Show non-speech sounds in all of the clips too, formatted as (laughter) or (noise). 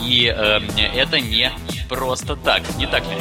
и э, это не просто так, не так ли?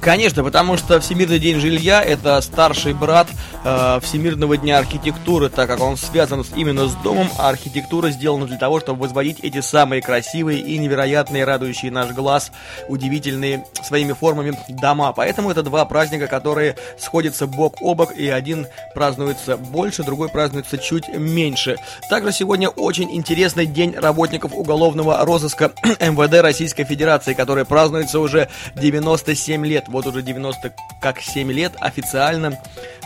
Конечно, потому что Всемирный день жилья – это старший брат э, Всемирного дня архитектуры, так как он связан именно с домом, а архитектура сделана для того, чтобы возводить эти самые красивые и невероятные, радующие наш глаз, удивительные своими формами дома. Поэтому это два праздника, которые сходятся бок о бок, и один празднуется больше, другой празднуется чуть меньше. Также сегодня очень интересный день работников уголовного розыска (clears throat) МВД Российской Федерации, который празднуется уже 97 лет вот уже 90 как 7 лет официально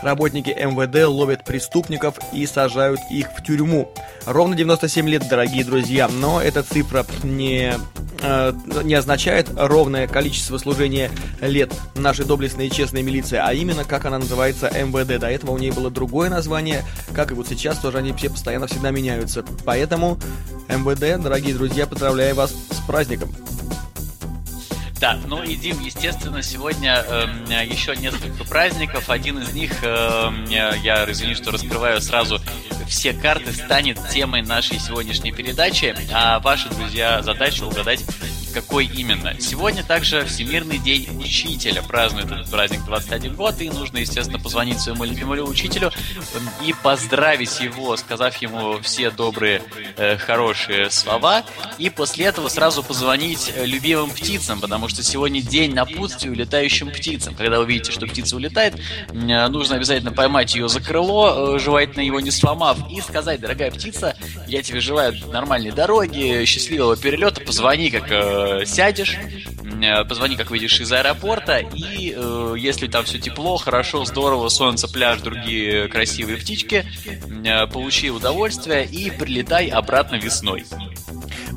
работники МВД ловят преступников и сажают их в тюрьму. Ровно 97 лет, дорогие друзья, но эта цифра не э, не означает ровное количество служения лет нашей доблестной и честной милиции, а именно как она называется МВД. До этого у нее было другое название, как и вот сейчас тоже они все постоянно всегда меняются. Поэтому МВД, дорогие друзья, поздравляю вас с праздником. Да, ну и Дим, естественно, сегодня э, еще несколько праздников. Один из них, э, я извини, что раскрываю сразу все карты, станет темой нашей сегодняшней передачи. А ваши, друзья, задача угадать, какой именно. Сегодня также Всемирный день учителя. Празднует этот праздник 21 год, и нужно, естественно, позвонить своему любимому учителю и поздравить его, сказав ему все добрые, э, хорошие слова. И после этого сразу позвонить э, любимым птицам, потому что сегодня день напутствия летающим птицам. Когда вы видите, что птица улетает, э, нужно обязательно поймать ее за крыло, э, желательно его не сломав, и сказать, дорогая птица, я тебе желаю нормальной дороги, счастливого перелета, позвони, как сядешь, э, позвони, как выйдешь из аэропорта, и э, если там все тепло, хорошо, здорово, солнце, пляж, другие красивые птички, э, получи удовольствие и прилетай обратно весной.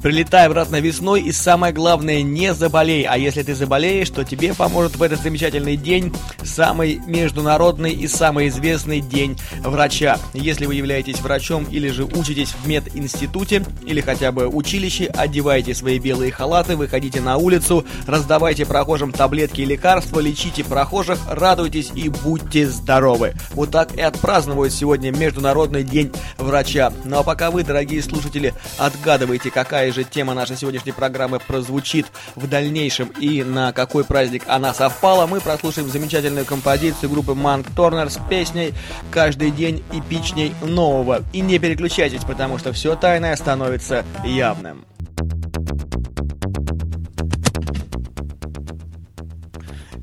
Прилетай обратно весной и самое главное, не заболей. А если ты заболеешь, то тебе поможет в этот замечательный день самый международный и самый известный день врача. Если вы являетесь врачом или же учитесь в мединституте или хотя бы училище, одевайте свои белые халаты, выходите на улицу, раздавайте прохожим таблетки и лекарства, лечите прохожих, радуйтесь и будьте здоровы. Вот так и отпраздновают сегодня Международный день врача. Ну а пока вы, дорогие слушатели, отгадываете, какая какая же тема нашей сегодняшней программы прозвучит в дальнейшем и на какой праздник она совпала, мы прослушаем замечательную композицию группы Манк Торнер с песней «Каждый день эпичней нового». И не переключайтесь, потому что все тайное становится явным.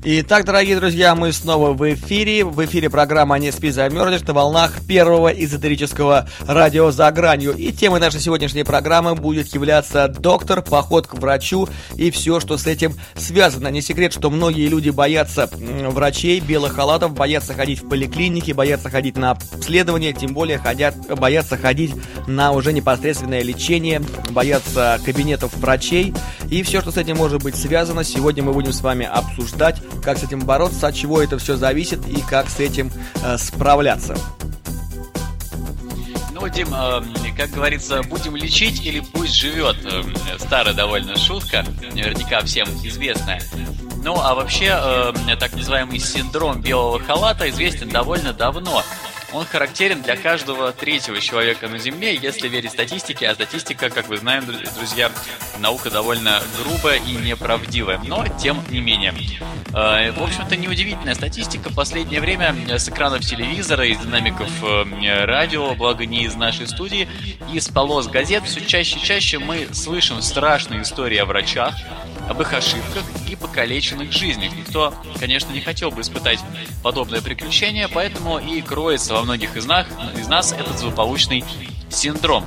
Итак, дорогие друзья, мы снова в эфире. В эфире программа «Не спи, замерзнешь» на волнах первого эзотерического радио «За гранью». И темой нашей сегодняшней программы будет являться доктор, поход к врачу и все, что с этим связано. Не секрет, что многие люди боятся врачей, белых халатов, боятся ходить в поликлиники, боятся ходить на обследование, тем более ходят, боятся ходить на уже непосредственное лечение, боятся кабинетов врачей. И все, что с этим может быть связано, сегодня мы будем с вами обсуждать как с этим бороться, от чего это все зависит и как с этим э, справляться. Ну, Дим, э, как говорится, будем лечить или пусть живет. Э, старая довольно шутка, наверняка всем известная. Ну, а вообще, э, так называемый синдром белого халата известен довольно давно. Он характерен для каждого третьего человека на Земле, если верить статистике, а статистика, как вы знаем, друзья, наука довольно грубая и неправдивая, но тем не менее. Э, в общем-то, неудивительная статистика. В последнее время с экранов телевизора, из динамиков э, радио, благо не из нашей студии, из полос газет все чаще и чаще мы слышим страшные истории о врачах, об их ошибках и покалеченных жизнях. Никто, конечно, не хотел бы испытать подобное приключение, поэтому и кроется во многих из нас, из нас этот злополучный синдром.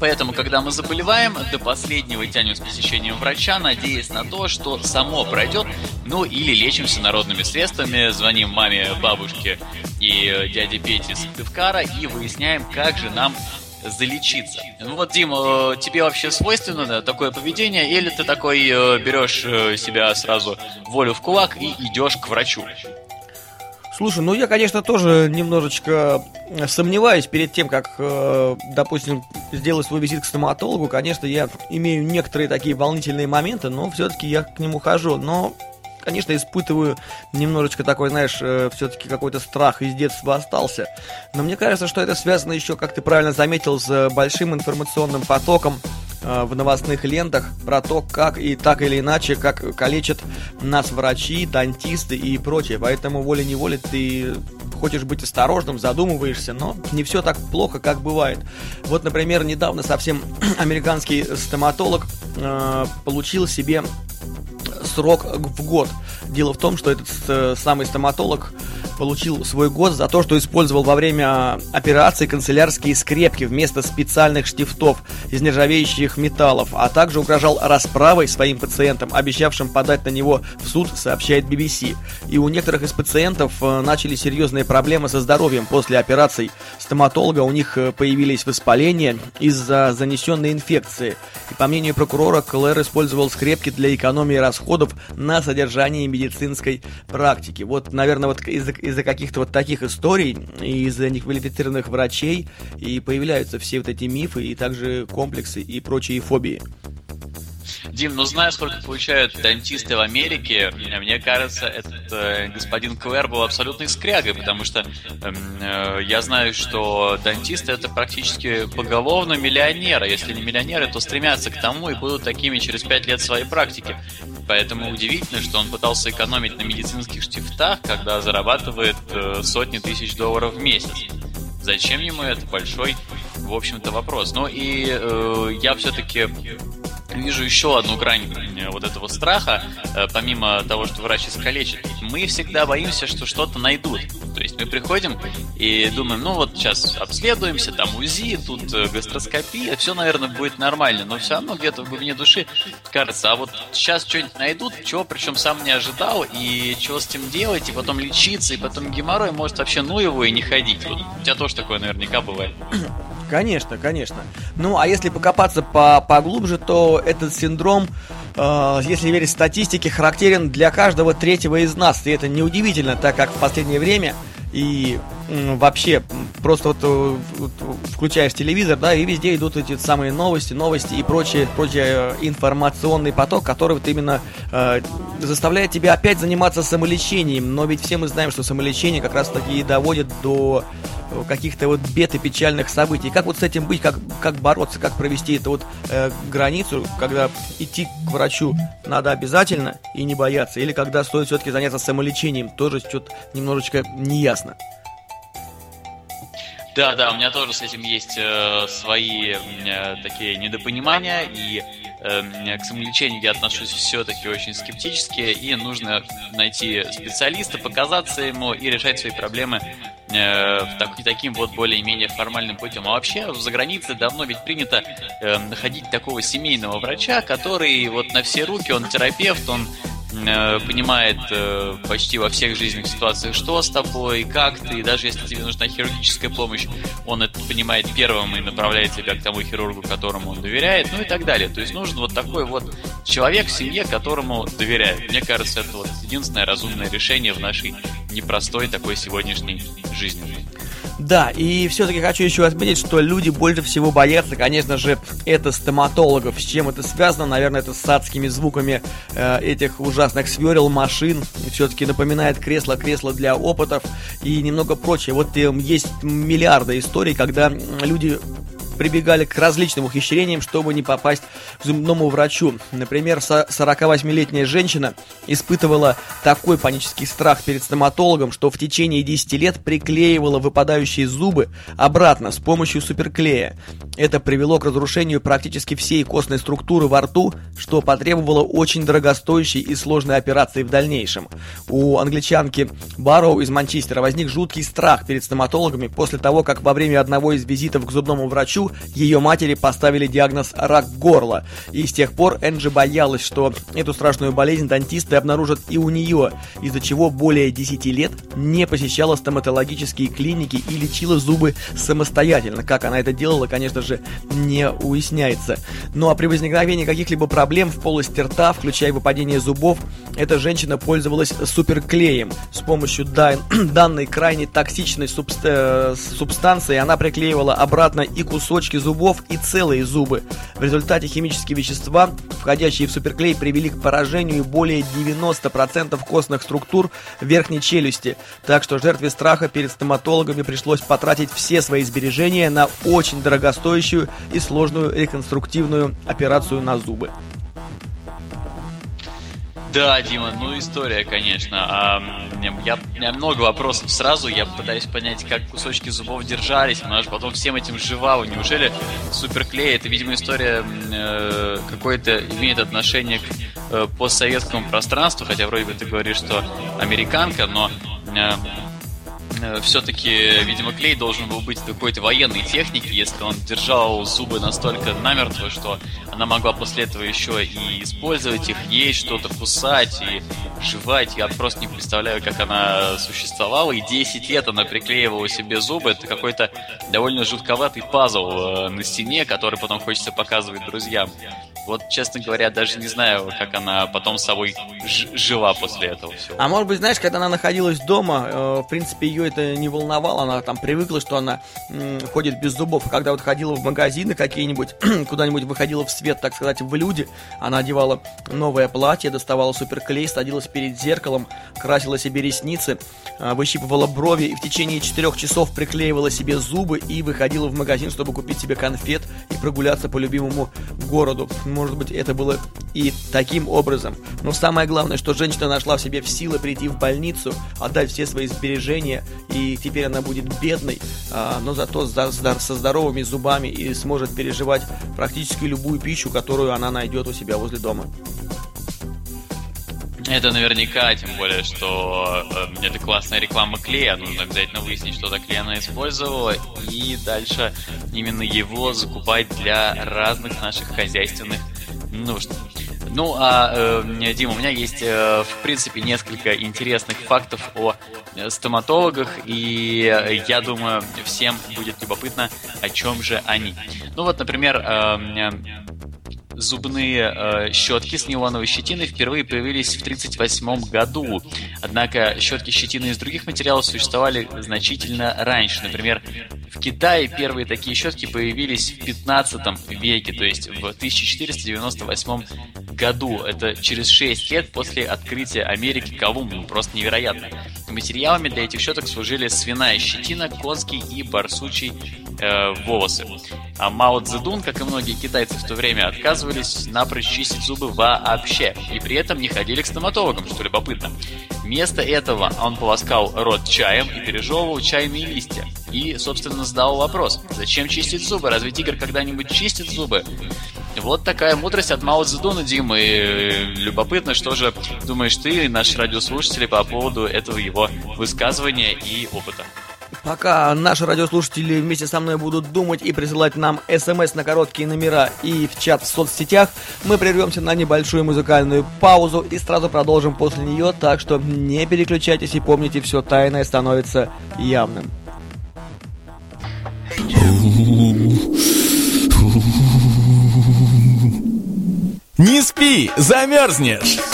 Поэтому, когда мы заболеваем, до последнего тянем с посещением врача, надеясь на то, что само пройдет, ну или лечимся народными средствами, звоним маме, бабушке и дяде Пете с Тывкара и выясняем, как же нам залечиться. Ну вот, Дим, э, тебе вообще свойственно да, такое поведение, или ты такой э, берешь э, себя сразу волю в кулак и идешь к врачу? Слушай, ну я, конечно, тоже немножечко сомневаюсь перед тем, как, допустим, сделать свой визит к стоматологу. Конечно, я имею некоторые такие волнительные моменты, но все-таки я к нему хожу. Но конечно, испытываю немножечко такой, знаешь, э, все-таки какой-то страх из детства остался. Но мне кажется, что это связано еще, как ты правильно заметил, с большим информационным потоком э, в новостных лентах про то, как и так или иначе, как калечат нас врачи, дантисты и прочее. Поэтому волей-неволей ты хочешь быть осторожным, задумываешься, но не все так плохо, как бывает. Вот, например, недавно совсем (clears throat) американский стоматолог э, получил себе срок в год. Дело в том, что этот э, самый стоматолог получил свой год за то, что использовал во время операции канцелярские скрепки вместо специальных штифтов из нержавеющих металлов, а также угрожал расправой своим пациентам, обещавшим подать на него в суд, сообщает BBC. И у некоторых из пациентов э, начали серьезные проблемы со здоровьем после операций стоматолога, у них э, появились воспаления из-за занесенной инфекции. И по мнению прокурора, Клэр использовал скрепки для экономии расходов на содержание медицинской практики. Вот, наверное, вот из-за из каких-то вот таких историй, из-за неквалифицированных врачей и появляются все вот эти мифы и также комплексы и прочие фобии. Дим, ну знаешь, сколько получают дантисты в Америке, мне кажется, этот э, господин Клэр был абсолютной скрягой, потому что эм, э, я знаю, что дантисты это практически поголовно миллионеры. Если не миллионеры, то стремятся к тому и будут такими через пять лет своей практики. Поэтому удивительно, что он пытался экономить на медицинских штифтах, когда зарабатывает э, сотни тысяч долларов в месяц. Зачем ему это большой, в общем-то, вопрос. Ну и э, я все-таки вижу еще одну грань э, вот этого страха, э, помимо того, что врач искалечит. Мы всегда боимся, что что-то найдут. То есть мы приходим и думаем, ну вот сейчас обследуемся, там УЗИ, тут э, гастроскопия, все, наверное, будет нормально, но все равно где-то в глубине души кажется, а вот сейчас что-нибудь найдут, чего причем сам не ожидал, и чего с этим делать, и потом лечиться, и потом геморрой, может вообще ну его и не ходить. Вот у тебя тоже такое наверняка бывает. Конечно, конечно. Ну, а если покопаться по поглубже, то этот синдром, э, если верить статистике, характерен для каждого третьего из нас. И это неудивительно, так как в последнее время и вообще просто вот, э, вот включаешь телевизор, да, и везде идут эти самые новости, новости и прочее, прочее э, информационный поток, который вот именно э, заставляет тебя опять заниматься самолечением. Но ведь все мы знаем, что самолечение как раз таки и доводит до каких-то вот бед и печальных событий. Как вот с этим быть, как, как бороться, как провести эту вот э, границу, когда идти к врачу надо обязательно и не бояться, или когда стоит все-таки заняться самолечением, тоже что-то немножечко неясно. Да, да, у меня тоже с этим есть э, свои э, такие недопонимания, и э, к самолечению я отношусь все-таки очень скептически, и нужно найти специалиста, показаться ему и решать свои проблемы э, так, таким вот более-менее формальным путем. А вообще за границей давно ведь принято э, находить такого семейного врача, который вот на все руки, он терапевт, он понимает э, почти во всех жизненных ситуациях, что с тобой, как ты, и даже если тебе нужна хирургическая помощь, он это понимает первым и направляет тебя к тому хирургу, которому он доверяет, ну и так далее. То есть нужен вот такой вот человек в семье, которому доверяет. Мне кажется, это вот единственное разумное решение в нашей непростой такой сегодняшней жизни. Да, и все-таки хочу еще отметить, что люди больше всего боятся, конечно же, это стоматологов. С чем это связано? Наверное, это с адскими звуками э, этих ужасных сверел, машин. Все-таки напоминает кресло-кресло для опытов и немного прочее. Вот э, есть миллиарды историй, когда люди прибегали к различным ухищрениям, чтобы не попасть к зубному врачу. Например, 48-летняя женщина испытывала такой панический страх перед стоматологом, что в течение 10 лет приклеивала выпадающие зубы обратно с помощью суперклея. Это привело к разрушению практически всей костной структуры во рту, что потребовало очень дорогостоящей и сложной операции в дальнейшем. У англичанки Барроу из Манчестера возник жуткий страх перед стоматологами после того, как во время одного из визитов к зубному врачу ее матери поставили диагноз рак горла. И с тех пор Энджи боялась, что эту страшную болезнь дантисты обнаружат и у нее, из-за чего более 10 лет не посещала стоматологические клиники и лечила зубы самостоятельно. Как она это делала, конечно же, не уясняется. Ну а при возникновении каких-либо проблем в полости рта, включая выпадение зубов, эта женщина пользовалась суперклеем. С помощью дан (coughs) данной крайне токсичной субст э, субстанции она приклеивала обратно и кусочки зубов, и целые зубы. В результате химические вещества, входящие в суперклей, привели к поражению более 90% костных структур верхней челюсти. Так что жертве страха перед стоматологами пришлось потратить все свои сбережения на очень дорогостоящую и сложную реконструктивную операцию на зубы. Да, Дима, ну история, конечно. А, я, у меня много вопросов сразу. Я пытаюсь понять, как кусочки зубов держались. Она же потом всем этим жива. Неужели суперклей? Это, видимо, история э, какой-то имеет отношение к э, постсоветскому пространству. Хотя вроде бы ты говоришь, что американка, но Э, все-таки, видимо, клей должен был быть какой-то военной техники, если он держал зубы настолько намертво, что она могла после этого еще и использовать их, есть что-то, кусать и жевать. Я просто не представляю, как она существовала. И 10 лет она приклеивала себе зубы. Это какой-то довольно жутковатый пазл э, на стене, который потом хочется показывать друзьям. Вот, честно говоря, даже не знаю, как она потом с собой жила после этого всего. А может быть, знаешь, когда она находилась дома, э, в принципе, ее это не волновало, она там привыкла, что она м, ходит без зубов. А когда вот ходила в магазины какие-нибудь, (clears throat) куда-нибудь выходила в свет, так сказать, в люди, она одевала новое платье, доставала суперклей, садилась перед зеркалом, красила себе ресницы, э, выщипывала брови и в течение четырех часов приклеивала себе зубы и выходила в магазин, чтобы купить себе конфет и прогуляться по любимому городу может быть, это было и таким образом. Но самое главное, что женщина нашла в себе силы прийти в больницу, отдать все свои сбережения, и теперь она будет бедной, а, но зато со здоровыми зубами и сможет переживать практически любую пищу, которую она найдет у себя возле дома. Это наверняка, тем более, что э, это классная реклама клея, нужно обязательно выяснить, что за клей она использовала, и дальше именно его закупать для разных наших хозяйственных нужд. Ну, а, э, Дима, у меня есть, э, в принципе, несколько интересных фактов о э, стоматологах, и я думаю, всем будет любопытно, о чем же они. Ну вот, например, э, Зубные э, щетки с нейлоновой щетиной впервые появились в 1938 году. Однако щетки щетины из других материалов существовали значительно раньше. Например, в Китае первые такие щетки появились в 15 веке, то есть в 1498 году. Это через 6 лет после открытия Америки Колумбом. Просто невероятно. Материалами для этих щеток служили свиная щетина, конский и барсучий э, волосы. А Мао Цзэдун, как и многие китайцы в то время, отказывались напрочь чистить зубы вообще. И при этом не ходили к стоматологам, что любопытно. Вместо этого он полоскал рот чаем и пережевывал чайные листья. И, собственно, задал вопрос, зачем чистить зубы? Разве тигр когда-нибудь чистит зубы? Вот такая мудрость от Мао Цзэдуна, Дима. И любопытно, что же думаешь ты наши радиослушатели по поводу этого его высказывания и опыта. Пока наши радиослушатели вместе со мной будут думать и присылать нам смс на короткие номера и в чат в соцсетях, мы прервемся на небольшую музыкальную паузу и сразу продолжим после нее, так что не переключайтесь и помните, все тайное становится явным. Не спи, замерзнешь!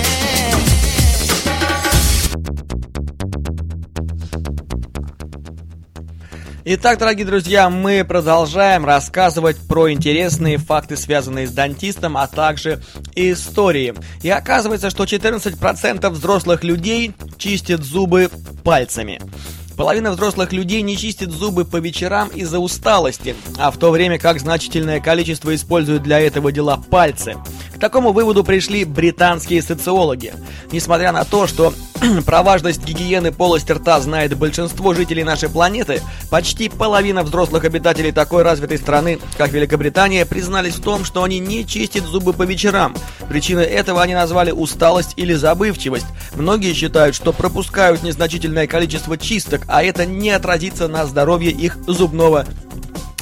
Итак, дорогие друзья, мы продолжаем рассказывать про интересные факты, связанные с дантистом, а также истории. И оказывается, что 14% взрослых людей чистят зубы пальцами. Половина взрослых людей не чистит зубы по вечерам из-за усталости, а в то время как значительное количество используют для этого дела пальцы. Такому выводу пришли британские социологи. Несмотря на то, что (clears throat) про важность гигиены полости рта знает большинство жителей нашей планеты, почти половина взрослых обитателей такой развитой страны, как Великобритания, признались в том, что они не чистят зубы по вечерам. Причиной этого они назвали усталость или забывчивость. Многие считают, что пропускают незначительное количество чисток, а это не отразится на здоровье их зубного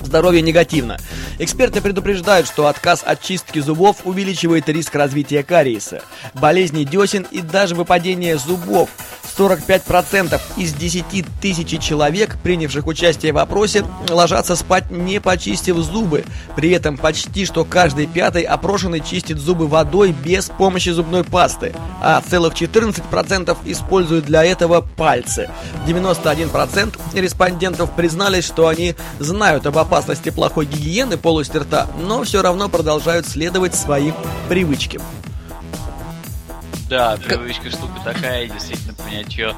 здоровья негативно. Эксперты предупреждают, что отказ от чистки зубов увеличивает риск развития кариеса, болезней десен и даже выпадения зубов. 45% из 10 тысяч человек, принявших участие в опросе, ложатся спать не почистив зубы. При этом почти что каждый пятый опрошенный чистит зубы водой без помощи зубной пасты, а целых 14% используют для этого пальцы. 91% респондентов признались, что они знают об опасности плохой гигиены полости рта, но все равно продолжают следовать своим привычкам. Да, привычка штука такая, действительно понять ее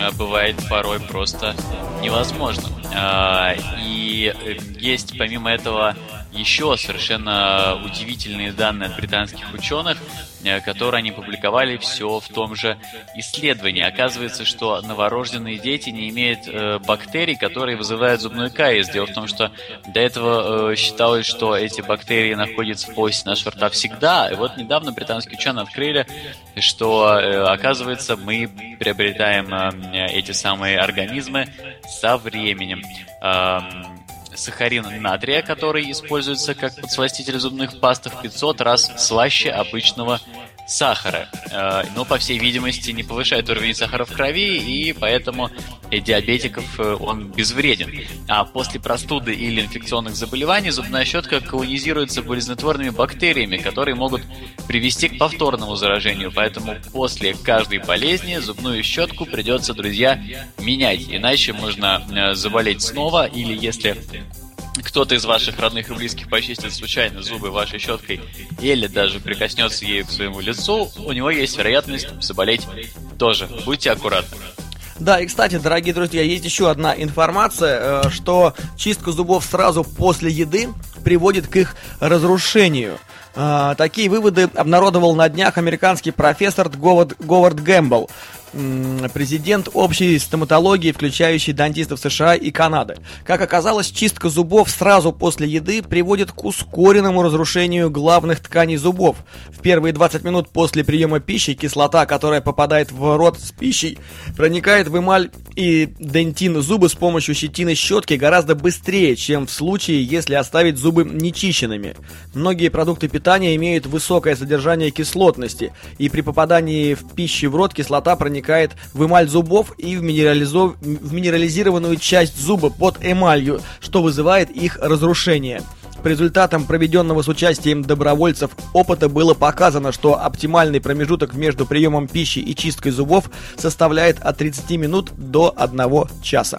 а, бывает порой просто невозможно. А, и э, есть помимо этого еще совершенно удивительные данные от британских ученых, э, которые они публиковали все в том же исследовании. Оказывается, что новорожденные дети не имеют э, бактерий, которые вызывают зубной кариес. Дело в том, что до этого считалось, что эти бактерии находятся в полости нашего рта всегда. И вот недавно британские ученые открыли, что, оказывается, мы приобретаем эти самые организмы со временем. Э, сахарин натрия, который используется как подсластитель зубных паст в 500 раз слаще обычного сахара. Э, но, по всей видимости, не повышает уровень сахара в крови, и поэтому для диабетиков э, он безвреден. А после простуды или инфекционных заболеваний зубная щетка колонизируется болезнетворными бактериями, которые могут привести к повторному заражению. Поэтому после каждой болезни зубную щетку придется, друзья, менять. Иначе можно э, заболеть снова, или если кто-то из ваших родных и близких почистит случайно зубы вашей щеткой или даже прикоснется ею к своему лицу, у него есть вероятность заболеть тоже. Будьте аккуратны. Да, и кстати, дорогие друзья, есть еще одна информация, э, что чистка зубов сразу после еды приводит к их разрушению. Э, такие выводы обнародовал на днях американский профессор Говард, Говард Гэмбл президент общей стоматологии, включающей дантистов США и Канады. Как оказалось, чистка зубов сразу после еды приводит к ускоренному разрушению главных тканей зубов. В первые 20 минут после приема пищи кислота, которая попадает в рот с пищей, проникает в эмаль и дентин зубы с помощью щетины щетки гораздо быстрее, чем в случае, если оставить зубы нечищенными. Многие продукты питания имеют высокое содержание кислотности, и при попадании в пищу в рот кислота проникает проникает в эмаль зубов и в, минерализов... в минерализированную часть зуба под эмалью, что вызывает их разрушение. По результатам проведенного с участием добровольцев опыта было показано, что оптимальный промежуток между приемом пищи и чисткой зубов составляет от 30 минут до 1 часа.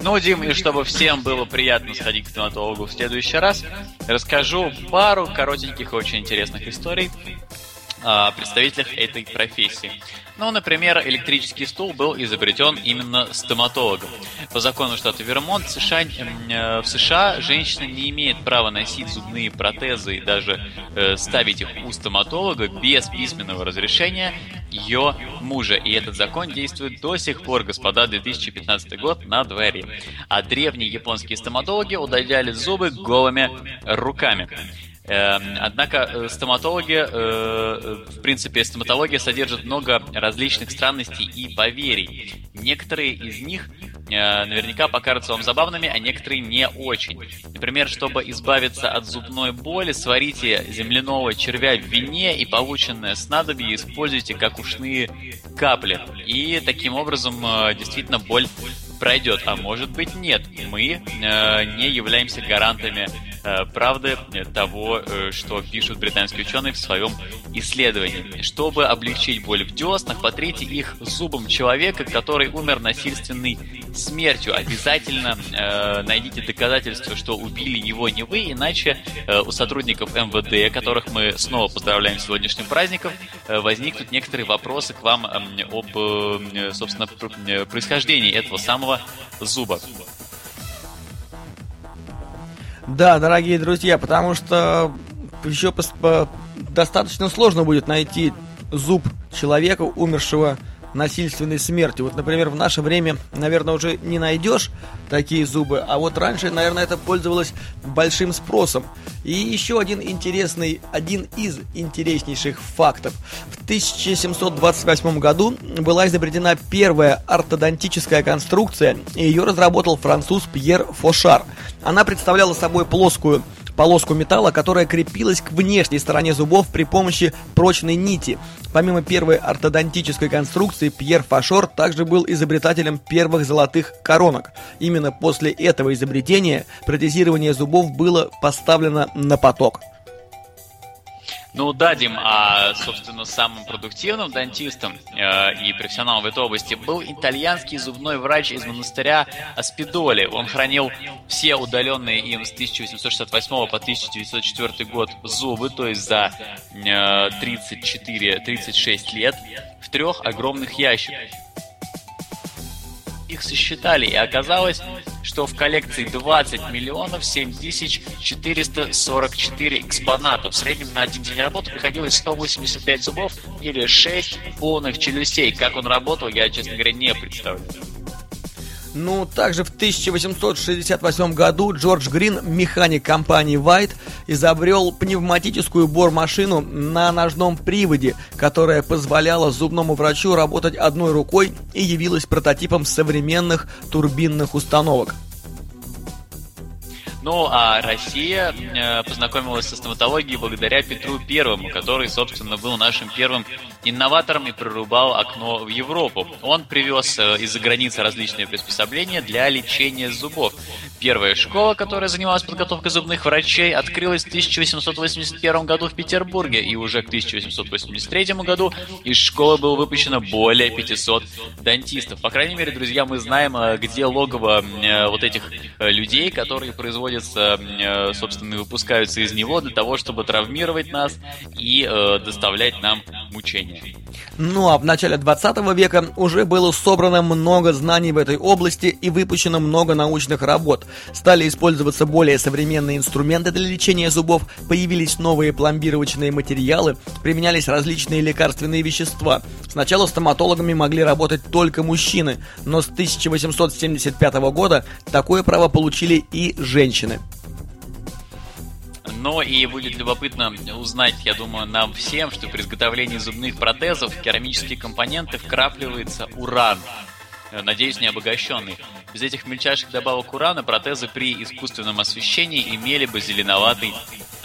Ну, Дим, и чтобы всем было приятно сходить к стоматологу в следующий раз, расскажу пару коротеньких и очень интересных историй а, представителях этой профессии. Ну, например, электрический стул был изобретен именно стоматологом. По закону штата Вермонт США, э, в США женщина не имеет права носить зубные протезы и даже э, ставить их у стоматолога без письменного разрешения ее мужа. И этот закон действует до сих пор, господа, 2015 год на дворе. А древние японские стоматологи удаляли зубы голыми руками. Эм, однако э, стоматологи, э, э, в принципе, стоматология содержит много различных странностей и поверий. Некоторые из них наверняка покажутся вам забавными, а некоторые не очень. Например, чтобы избавиться от зубной боли, сварите земляного червя в вине и полученное снадобье используйте как ушные капли. И таким образом действительно боль пройдет, а может быть нет. Мы не являемся гарантами правды того, э, что пишут британские ученые в своем исследовании. Чтобы облегчить боль в деснах, потрите их зубом человека, который умер насильственной смертью. Обязательно э, найдите доказательства, что убили его не вы, иначе э, у сотрудников МВД, которых мы снова поздравляем с сегодняшним праздником, э, возникнут некоторые вопросы к вам э, об, э, собственно, происхождении этого самого зуба. Да, дорогие друзья, потому что еще достаточно сложно будет найти зуб человека, умершего насильственной смерти. Вот, например, в наше время, наверное, уже не найдешь такие зубы, а вот раньше, наверное, это пользовалось большим спросом. И еще один интересный, один из интереснейших фактов. В 1728 году была изобретена первая ортодонтическая конструкция, и ее разработал француз Пьер Фошар. Она представляла собой плоскую полоску металла, которая крепилась к внешней стороне зубов при помощи прочной нити. Помимо первой ортодонтической конструкции, Пьер Фашор также был изобретателем первых золотых коронок. Именно после этого изобретения протезирование зубов было поставлено на поток. Ну, дадим, а, собственно, самым продуктивным дантистом э, и профессионалом в этой области был итальянский зубной врач из монастыря Аспидоли. Он хранил все удаленные им с 1868 по 1904 год зубы, то есть за э, 34-36 лет, в трех огромных ящиках их сосчитали, и оказалось, что в коллекции 20 миллионов 7444 экспоната. В среднем на один день работы приходилось 185 зубов или 6 полных челюстей. Как он работал, я, честно говоря, не представляю. Ну, также в 1868 году Джордж Грин, механик компании White, изобрел пневматическую бормашину на ножном приводе, которая позволяла зубному врачу работать одной рукой и явилась прототипом современных турбинных установок. Ну, а Россия э, познакомилась со стоматологией благодаря Петру Первому, который, собственно, был нашим первым инноватором и прорубал окно в Европу. Он привез э, из-за границы различные приспособления для лечения зубов. Первая школа, которая занималась подготовкой зубных врачей, открылась в 1881 году в Петербурге, и уже к 1883 году из школы было выпущено более 500 дантистов. По крайней мере, друзья, мы знаем, э, где логово вот этих людей, которые производят находятся, э, собственно, выпускаются из него для того, чтобы травмировать нас и э, доставлять нам мучения. Ну а в начале 20 века уже было собрано много знаний в этой области и выпущено много научных работ. Стали использоваться более современные инструменты для лечения зубов, появились новые пломбировочные материалы, применялись различные лекарственные вещества. Сначала стоматологами могли работать только мужчины, но с 1875 года такое право получили и женщины. Но и будет любопытно узнать, я думаю, нам всем, что при изготовлении зубных протезов в керамические компоненты вкрапливается уран. Надеюсь, не обогащенный. Без этих мельчайших добавок урана протезы при искусственном освещении имели бы зеленоватый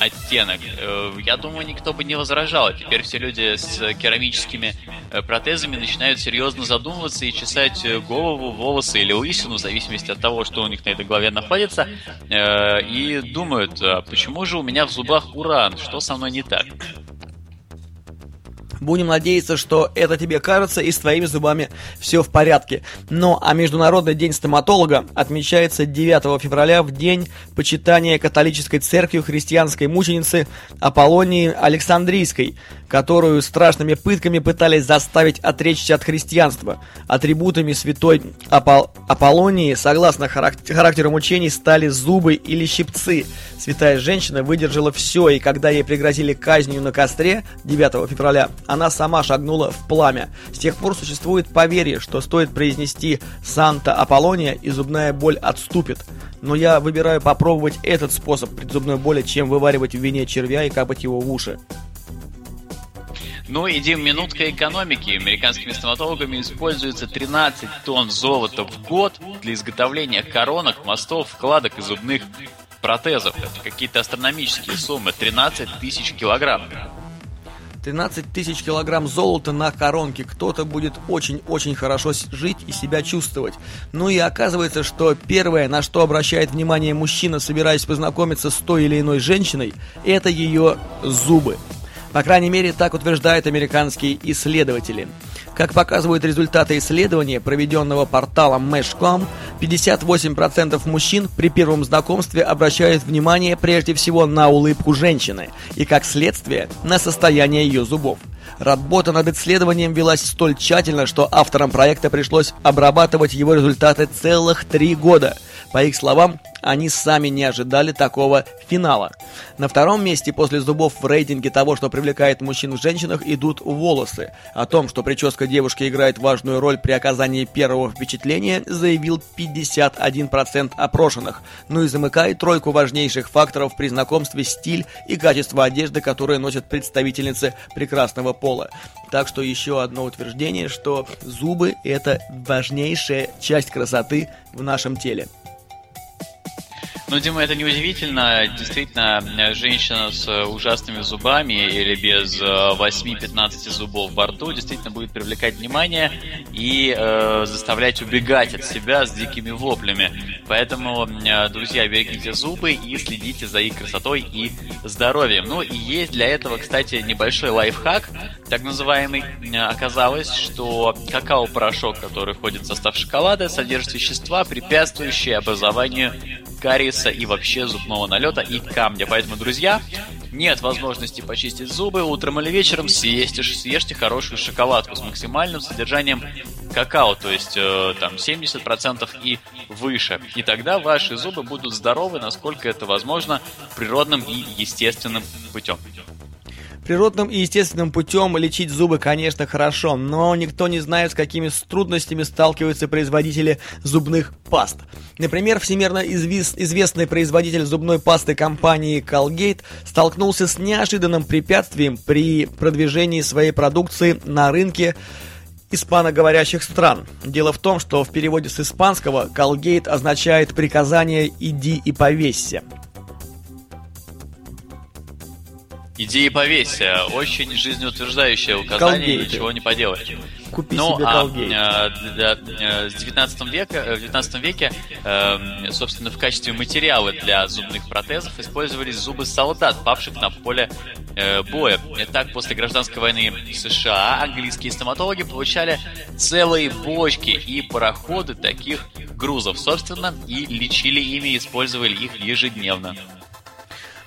оттенок. Э, я думаю, никто бы не возражал. Теперь все люди с керамическими э, протезами начинают серьезно задумываться и чесать э, голову, волосы или лысину, в зависимости от того, что у них на этой голове находится, и думают, а почему же у меня в зубах уран, что со мной не так? Будем надеяться, что это тебе кажется и с твоими зубами все в порядке. Ну а Международный день стоматолога отмечается 9 февраля в день почитания католической церковью христианской мученицы Аполлонии Александрийской, которую страшными пытками пытались заставить отречься от христианства. Атрибутами святой Апол Аполлонии, согласно характеру мучений, стали зубы или щипцы. Святая женщина выдержала все, и когда ей пригрозили казнью на костре 9 февраля, она сама шагнула в пламя. С тех пор существует поверье, что стоит произнести «Санта Аполлония» и зубная боль отступит. Но я выбираю попробовать этот способ при зубной боли, чем вываривать в вине червя и капать его в уши. Ну, идем минутка экономики. Американскими стоматологами используется 13 тонн золота в год для изготовления коронок, мостов, вкладок и зубных протезов. Это какие-то астрономические суммы. 13 тысяч килограмм. 13 тысяч килограмм золота на коронке. Кто-то будет очень-очень хорошо жить и себя чувствовать. Ну и оказывается, что первое, на что обращает внимание мужчина, собираясь познакомиться с той или иной женщиной, это ее зубы. По крайней мере, так утверждают американские исследователи. Как показывают результаты исследования, проведенного порталом Mesh.com, 58% мужчин при первом знакомстве обращают внимание прежде всего на улыбку женщины и, как следствие, на состояние ее зубов. Работа над исследованием велась столь тщательно, что авторам проекта пришлось обрабатывать его результаты целых три года. По их словам, они сами не ожидали такого финала. На втором месте после зубов в рейтинге того, что привлекает мужчин в женщинах, идут волосы. О том, что прическа девушки играет важную роль при оказании первого впечатления, заявил 51% опрошенных. Ну и замыкает тройку важнейших факторов при знакомстве стиль и качество одежды, которые носят представительницы прекрасного пола. Так что еще одно утверждение, что зубы – это важнейшая часть красоты в нашем теле. Ну, Дима, это неудивительно. Действительно, женщина с ужасными зубами или без 8-15 э, зубов во рту действительно будет привлекать внимание и э, заставлять убегать от себя с дикими воплями. Поэтому, э, друзья, берегите зубы и следите за их красотой и здоровьем. Ну и есть для этого, кстати, небольшой лайфхак, так называемый. Оказалось, что какао-порошок, который входит в состав шоколада, содержит вещества, препятствующие образованию кариеса и вообще зубного налета и камня. Поэтому, друзья, нет возможности почистить зубы, утром или вечером съешьте, съешьте хорошую шоколадку с максимальным содержанием какао, то есть э, там 70% и выше. И тогда ваши зубы будут здоровы, насколько это возможно, природным и естественным путем. Природным и естественным путем лечить зубы, конечно, хорошо, но никто не знает, с какими трудностями сталкиваются производители зубных паст. Например, всемирно извест, известный производитель зубной пасты компании Colgate столкнулся с неожиданным препятствием при продвижении своей продукции на рынке испаноговорящих стран. Дело в том, что в переводе с испанского Colgate означает приказание «иди и повесься». Иди и. Очень жизнеутверждающее указание, Колгейты. ничего не поделать. Купи ну, себе а, а, э, с 19 века, э, в 19 веке, э, собственно, в качестве материала для зубных протезов использовались зубы солдат, павших на поле э, боя. И так, после гражданской войны в США английские стоматологи получали целые бочки и пароходы таких грузов, собственно, и лечили ими, использовали их ежедневно.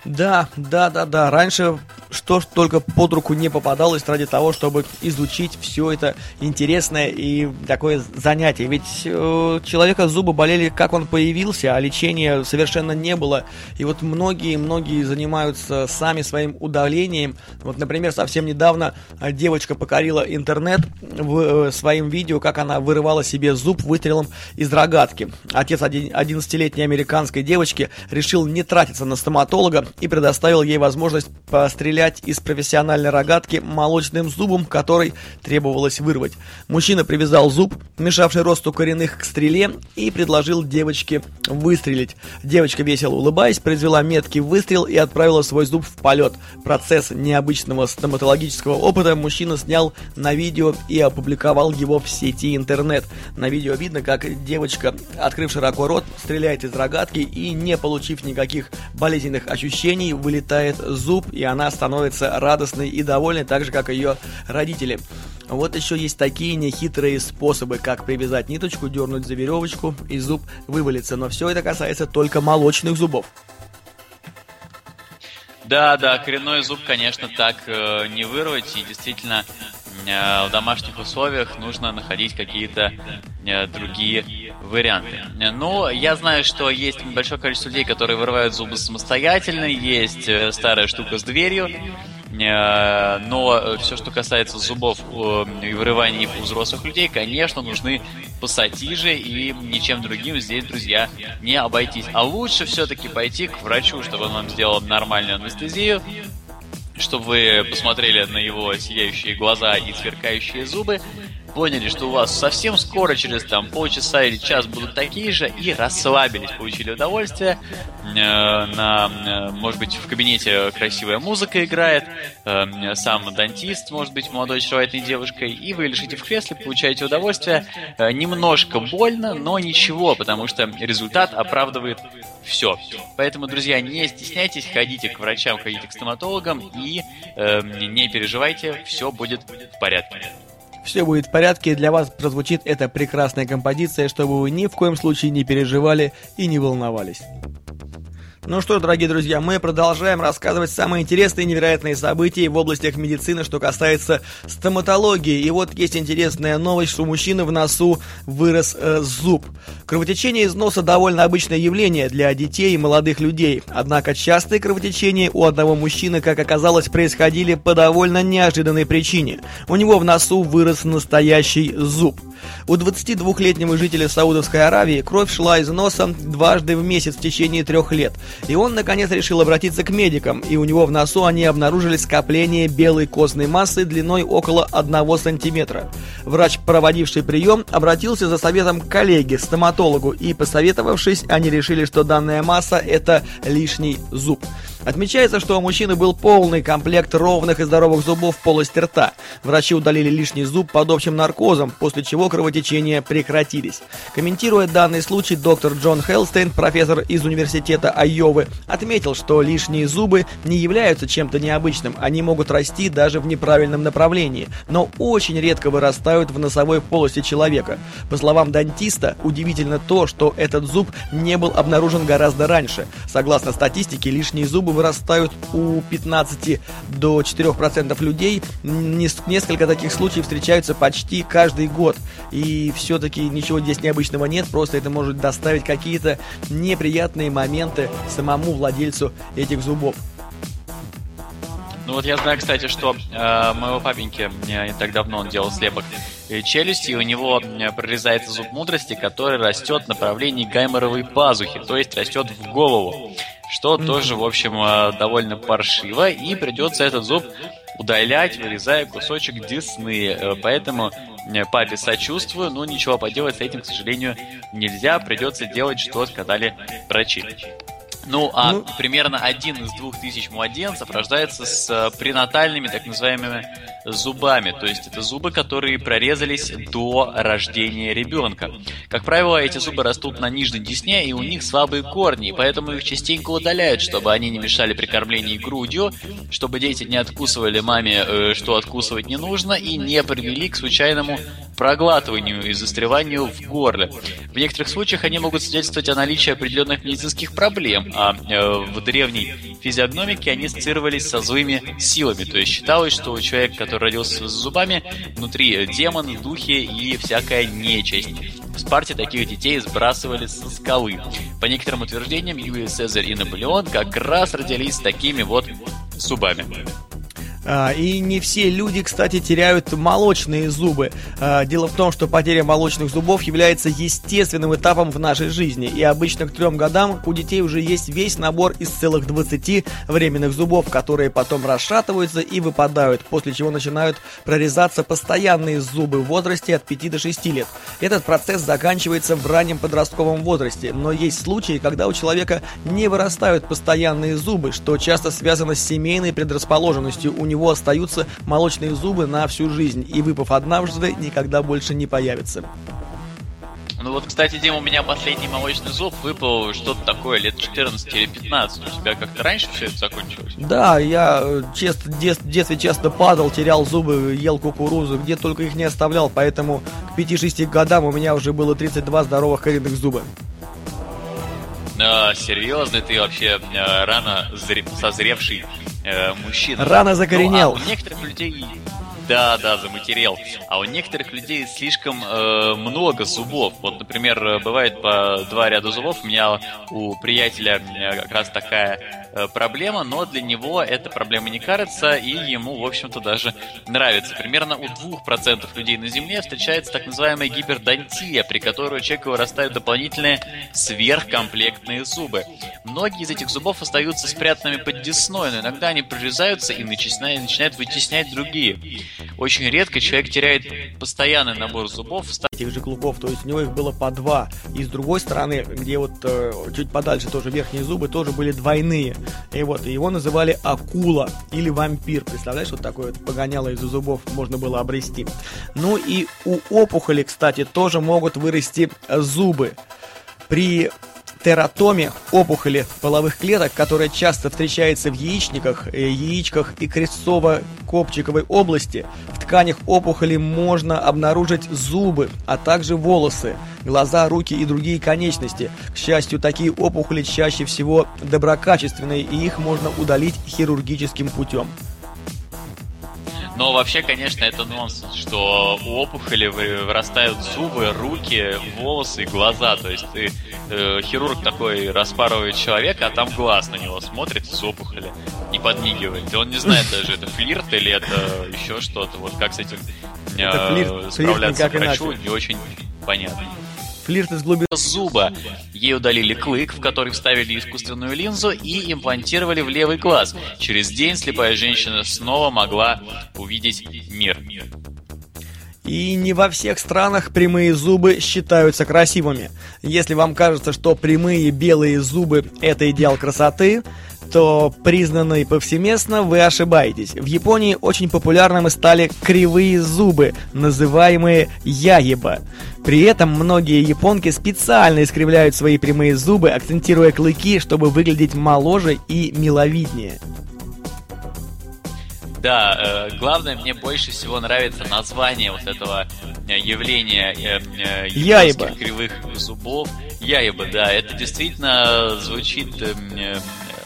Да, да, да, да. Раньше что только под руку не попадалось ради того, чтобы изучить все это интересное и такое занятие. Ведь э, человека зубы болели, как он появился, а лечения совершенно не было. И вот многие-многие занимаются сами своим удалением. Вот, например, совсем недавно девочка покорила интернет в э, своим видео, как она вырывала себе зуб выстрелом из рогатки. Отец 11-летней американской девочки решил не тратиться на стоматолога и предоставил ей возможность пострелять из профессиональной рогатки молочным зубом, который требовалось вырвать. Мужчина привязал зуб, мешавший росту коренных к стреле, и предложил девочке выстрелить. Девочка, весело улыбаясь, произвела меткий выстрел и отправила свой зуб в полет. Процесс необычного стоматологического опыта мужчина снял на видео и опубликовал его в сети интернет. На видео видно, как девочка, открыв широко рот, стреляет из рогатки и, не получив никаких болезненных ощущений, вылетает зуб, и она становится радостной и довольной, так же, как ее родители. Вот еще есть такие нехитрые способы, как привязать ниточку, дернуть за веревочку, и зуб вывалится. Но все это касается только молочных зубов. Да, да, коренной зуб, конечно, так э, не вырвать, и действительно в домашних условиях нужно находить какие-то э, другие варианты. Но я знаю, что есть большое количество людей, которые вырывают зубы самостоятельно, есть э, старая штука с дверью, Э, но все, что касается зубов э, и вырываний у взрослых людей, конечно, нужны пассатижи, и ничем другим здесь, друзья, не обойтись. А лучше все-таки пойти к врачу, чтобы он вам сделал нормальную анестезию, чтобы вы посмотрели на его сияющие глаза и сверкающие зубы, поняли, что у вас совсем скоро, через там полчаса или час будут такие же, и расслабились, получили удовольствие. Э, на, э, может быть, в кабинете красивая музыка играет, э, сам дантист, может быть, молодой очаровательной девушкой, и вы лежите в кресле, получаете удовольствие. Немножко больно, но ничего, потому что результат оправдывает все. Поэтому, друзья, не стесняйтесь, ходите к врачам, ходите к стоматологам и э, не переживайте, все будет в порядке все будет в порядке, для вас прозвучит эта прекрасная композиция, чтобы вы ни в коем случае не переживали и не волновались. Ну что ж, дорогие друзья, мы продолжаем рассказывать самые интересные и невероятные события в областях медицины, что касается стоматологии. И вот есть интересная новость, что у мужчины в носу вырос э, зуб. Кровотечение из носа довольно обычное явление для детей и молодых людей. Однако частые кровотечения у одного мужчины, как оказалось, происходили по довольно неожиданной причине. У него в носу вырос настоящий зуб. У 22-летнего жителя Саудовской Аравии кровь шла из носа дважды в месяц в течение трех лет. И он, наконец, решил обратиться к медикам, и у него в носу они обнаружили скопление белой костной массы длиной около 1 сантиметра. Врач, проводивший прием, обратился за советом к коллеге, стоматологу, и, посоветовавшись, они решили, что данная масса – это лишний зуб. Отмечается, что у мужчины был полный комплект ровных и здоровых зубов в полости рта. Врачи удалили лишний зуб под общим наркозом, после чего кровотечения прекратились. Комментируя данный случай, доктор Джон Хелстейн, профессор из университета Айовы, отметил, что лишние зубы не являются чем-то необычным, они могут расти даже в неправильном направлении, но очень редко вырастают в носовой полости человека. По словам дантиста, удивительно то, что этот зуб не был обнаружен гораздо раньше. Согласно статистике, лишние зубы вырастают у 15 до 4% людей. Несколько таких случаев встречаются почти каждый год. И все-таки ничего здесь необычного нет, просто это может доставить какие-то неприятные моменты самому владельцу этих зубов. Ну вот я знаю, кстати, что э, моего папеньки э, не так давно он делал слепок э, челюсти, и у него э, прорезается зуб мудрости, который растет в направлении гайморовой пазухи, то есть растет в голову что тоже, в общем, э, довольно паршиво, и придется этот зуб удалять, вырезая кусочек десны. Э, поэтому э, папе сочувствую, но ничего поделать с этим, к сожалению, нельзя. Придется делать, что сказали врачи. Ну, а ну... примерно один из двух тысяч младенцев рождается с пренатальными, так называемыми зубами, то есть это зубы, которые прорезались до рождения ребенка. Как правило, эти зубы растут на нижней десне, и у них слабые корни, и поэтому их частенько удаляют, чтобы они не мешали при кормлении грудью, чтобы дети не откусывали маме, э, что откусывать не нужно, и не привели к случайному проглатыванию и застреванию в горле. В некоторых случаях они могут свидетельствовать о наличии определенных медицинских проблем, а э, в древней физиогномике они ассоциировались со злыми силами, то есть считалось, что у человека, который родился с зубами, внутри демон, духи и всякая нечисть. В Спарте таких детей сбрасывали со скалы. По некоторым утверждениям, Юлий Цезарь и Наполеон как раз родились с такими вот зубами. А, и не все люди, кстати, теряют молочные зубы. А, дело в том, что потеря молочных зубов является естественным этапом в нашей жизни. И обычно к трем годам у детей уже есть весь набор из целых 20 временных зубов, которые потом расшатываются и выпадают, после чего начинают прорезаться постоянные зубы в возрасте от 5 до 6 лет. Этот процесс заканчивается в раннем подростковом возрасте, но есть случаи, когда у человека не вырастают постоянные зубы, что часто связано с семейной предрасположенностью у него него остаются молочные зубы на всю жизнь, и выпав однажды, никогда больше не появится. Ну вот, кстати, Дима, у меня последний молочный зуб выпал что-то такое, лет 14 или 15. У тебя как-то раньше все это закончилось? Да, я э, дет, в детстве часто падал, терял зубы, ел кукурузу, где только их не оставлял, поэтому к 5-6 годам у меня уже было 32 здоровых коренных зуба. А, серьезно, ты вообще а, рано созревший э, мужчина. Рано закоренел. Ну, а у некоторых людей да, да, заматерел. А у некоторых людей слишком э, много зубов. Вот, например, э, бывает по два ряда зубов. У меня у приятеля как раз такая э, проблема, но для него эта проблема не кажется, и ему, в общем-то, даже нравится. Примерно у 2% людей на Земле встречается так называемая гипердонтия, при которой у человека вырастают дополнительные сверхкомплектные зубы. Многие из этих зубов остаются спрятанными под десной, но иногда они прорезаются и начинают, начинают вытеснять другие. Очень редко человек теряет постоянный набор зубов. Этих же клубов, то есть у него их было по два. И с другой стороны, где вот э, чуть подальше тоже верхние зубы, тоже были двойные. И вот, его называли акула или вампир. Представляешь, вот такое вот погоняло из зубов можно было обрести. Ну и у опухоли, кстати, тоже могут вырасти зубы. При тератоме опухоли половых клеток, которая часто встречается в яичниках, э, яичках и крестцово-копчиковой области, в тканях опухоли можно обнаружить зубы, а также волосы, глаза, руки и другие конечности. К счастью, такие опухоли чаще всего доброкачественные, и их можно удалить хирургическим путем. Но вообще, конечно, это нонсенс, что у опухоли вырастают зубы, руки, волосы, глаза. То есть ты, э, хирург такой распарывает человека, а там глаз на него смотрит из опухоли и подмигивает. И он не знает даже, это флирт или это еще что-то. Вот как с этим э, флирт, справляться флирт врачу, не очень понятно. Флирт из глубины зуба. Ей удалили клык, в который вставили искусственную линзу и имплантировали в левый глаз. Через день слепая женщина снова могла увидеть мир. И не во всех странах прямые зубы считаются красивыми. Если вам кажется, что прямые белые зубы – это идеал красоты, то признанные повсеместно вы ошибаетесь. В Японии очень популярными стали кривые зубы, называемые яеба. При этом многие японки специально искривляют свои прямые зубы, акцентируя клыки, чтобы выглядеть моложе и миловиднее. Да, э, главное, мне больше всего нравится название вот этого э, явления э, э, Яеба. кривых зубов. Яеба, да, это действительно звучит э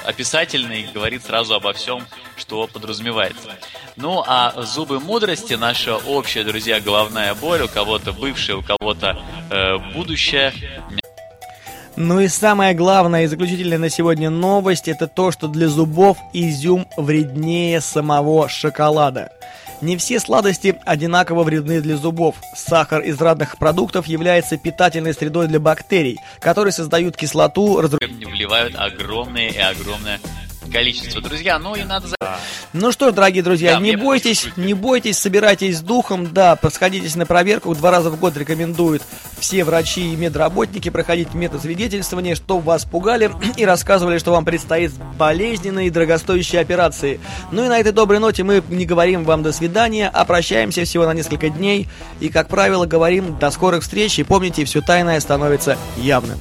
описательно и говорит сразу обо всем, что подразумевается. Ну, а зубы мудрости, наша общая, друзья, головная боль, у кого-то бывшая, у кого-то э, будущее. Ну и самое главное и заключительная на сегодня новость, это то, что для зубов изюм вреднее самого шоколада. Не все сладости одинаково вредны для зубов. Сахар из разных продуктов является питательной средой для бактерий, которые создают кислоту, разрушают... Вливают огромное и огромное количество, друзья. Ну и надо... Ну что ж, дорогие друзья, да, не бойтесь, не бойтесь, собирайтесь с духом, да, подсходитесь на проверку, два раза в год рекомендуют все врачи и медработники проходить медосвидетельствование, чтобы вас пугали и рассказывали, что вам предстоит болезненные и дорогостоящие операции. Ну и на этой доброй ноте мы не говорим вам до свидания, а прощаемся всего на несколько дней и, как правило, говорим до скорых встреч и помните, все тайное становится явным.